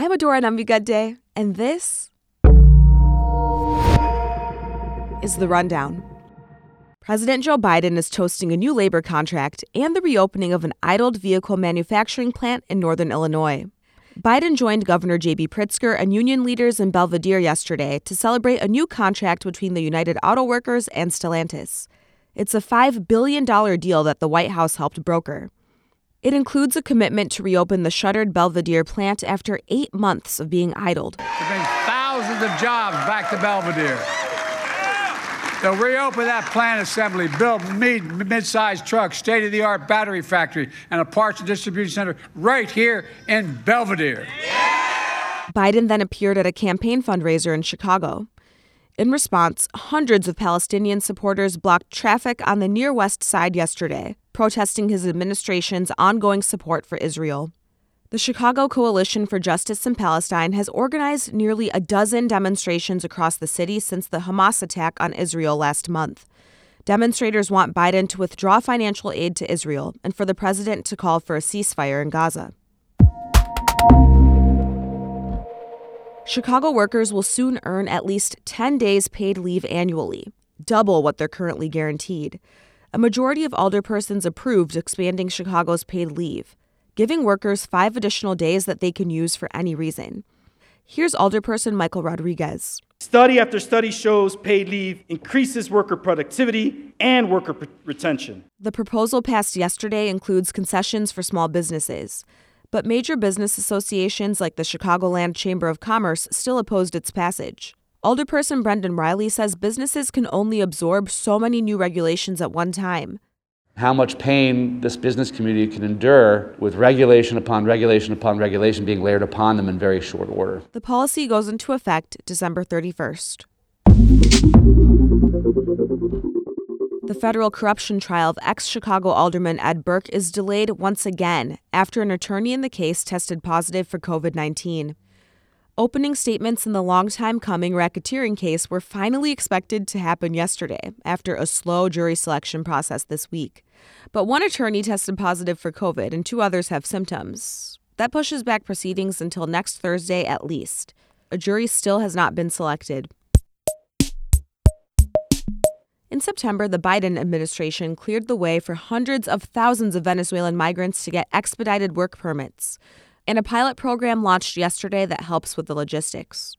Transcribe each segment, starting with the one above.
I'm Adora Namigadde, and this is the rundown. President Joe Biden is toasting a new labor contract and the reopening of an idled vehicle manufacturing plant in northern Illinois. Biden joined Governor J.B. Pritzker and union leaders in Belvidere yesterday to celebrate a new contract between the United Auto Workers and Stellantis. It's a $5 billion deal that the White House helped broker. It includes a commitment to reopen the shuttered Belvidere plant after eight months of being idled. To bring thousands of jobs back to Belvidere. They'll reopen that plant assembly, build mid sized trucks, state of the art battery factory, and a parts and distribution center right here in Belvidere. Biden then appeared at a campaign fundraiser in Chicago. In response, hundreds of Palestinian supporters blocked traffic on the near west side yesterday, protesting his administration's ongoing support for Israel. The Chicago Coalition for Justice in Palestine has organized nearly a dozen demonstrations across the city since the Hamas attack on Israel last month. Demonstrators want Biden to withdraw financial aid to Israel and for the president to call for a ceasefire in Gaza. Chicago workers will soon earn at least 10 days paid leave annually, double what they're currently guaranteed. A majority of alderpersons approved expanding Chicago's paid leave, giving workers five additional days that they can use for any reason. Here's alderperson Michael Rodriguez. Study after study shows paid leave increases worker productivity and worker retention. The proposal passed yesterday includes concessions for small businesses. But major business associations like the Chicagoland Chamber of Commerce still opposed its passage. Alderperson Brendan Reilly says businesses can only absorb so many new regulations at one time. How much pain this business community can endure with regulation upon regulation upon regulation being layered upon them in very short order. The policy goes into effect December 31st. The federal corruption trial of ex Chicago Alderman Ed Burke is delayed once again after an attorney in the case tested positive for COVID 19. Opening statements in the long time coming racketeering case were finally expected to happen yesterday after a slow jury selection process this week. But one attorney tested positive for COVID and two others have symptoms. That pushes back proceedings until next Thursday at least. A jury still has not been selected. In September, the Biden administration cleared the way for hundreds of thousands of Venezuelan migrants to get expedited work permits, and a pilot program launched yesterday that helps with the logistics.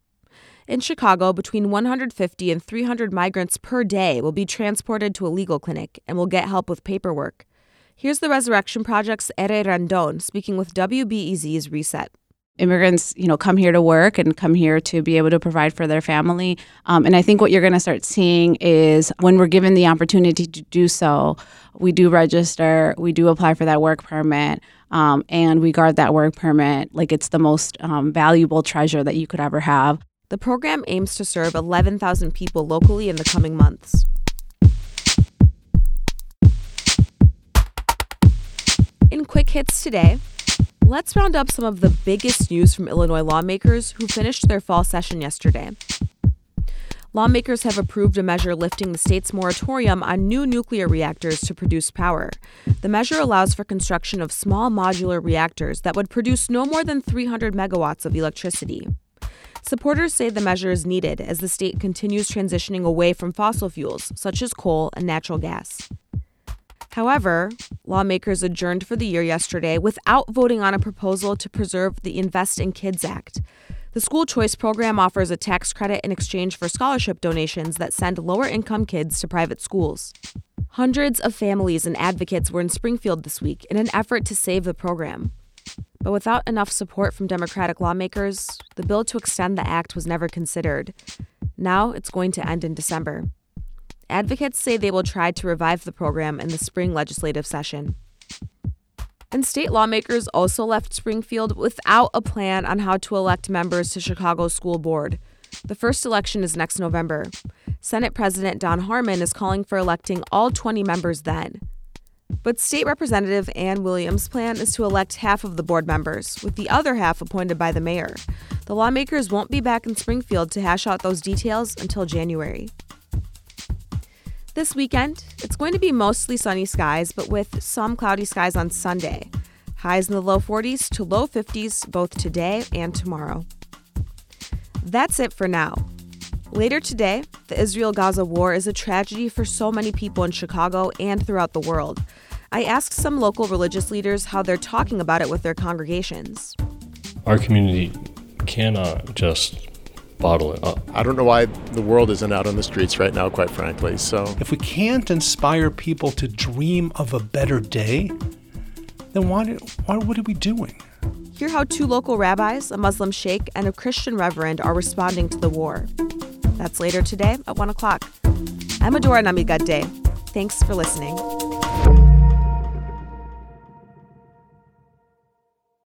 In Chicago, between 150 and 300 migrants per day will be transported to a legal clinic and will get help with paperwork. Here's the Resurrection Project's Erendira Rendon speaking with WBEZ's Reset immigrants, you know, come here to work and come here to be able to provide for their family. Um, and I think what you're going to start seeing is when we're given the opportunity to do so, we do register, we do apply for that work permit, um, and we guard that work permit like it's the most um, valuable treasure that you could ever have. The program aims to serve 11,000 people locally in the coming months. In quick hits today, Let's round up some of the biggest news from Illinois lawmakers who finished their fall session yesterday. Lawmakers have approved a measure lifting the state's moratorium on new nuclear reactors to produce power. The measure allows for construction of small modular reactors that would produce no more than 300 megawatts of electricity. Supporters say the measure is needed as the state continues transitioning away from fossil fuels, such as coal and natural gas. However, lawmakers adjourned for the year yesterday without voting on a proposal to preserve the Invest in Kids Act. The school choice program offers a tax credit in exchange for scholarship donations that send lower income kids to private schools. Hundreds of families and advocates were in Springfield this week in an effort to save the program. But without enough support from Democratic lawmakers, the bill to extend the act was never considered. Now it's going to end in December. Advocates say they will try to revive the program in the spring legislative session. And state lawmakers also left Springfield without a plan on how to elect members to Chicago's school board. The first election is next November. Senate President Don Harmon is calling for electing all 20 members then. But State Representative Ann Williams' plan is to elect half of the board members, with the other half appointed by the mayor. The lawmakers won't be back in Springfield to hash out those details until January. This weekend, it's going to be mostly sunny skies, but with some cloudy skies on Sunday. Highs in the low 40s to low 50s both today and tomorrow. That's it for now. Later today, the Israel Gaza war is a tragedy for so many people in Chicago and throughout the world. I asked some local religious leaders how they're talking about it with their congregations. Our community cannot just bottle it up. I don't know why the world isn't out on the streets right now, quite frankly. So, if we can't inspire people to dream of a better day, then why, why what are we doing? Hear how two local rabbis, a Muslim sheikh, and a Christian reverend are responding to the war. That's later today at 1 o'clock. I'm Adora Namigadde. Thanks for listening.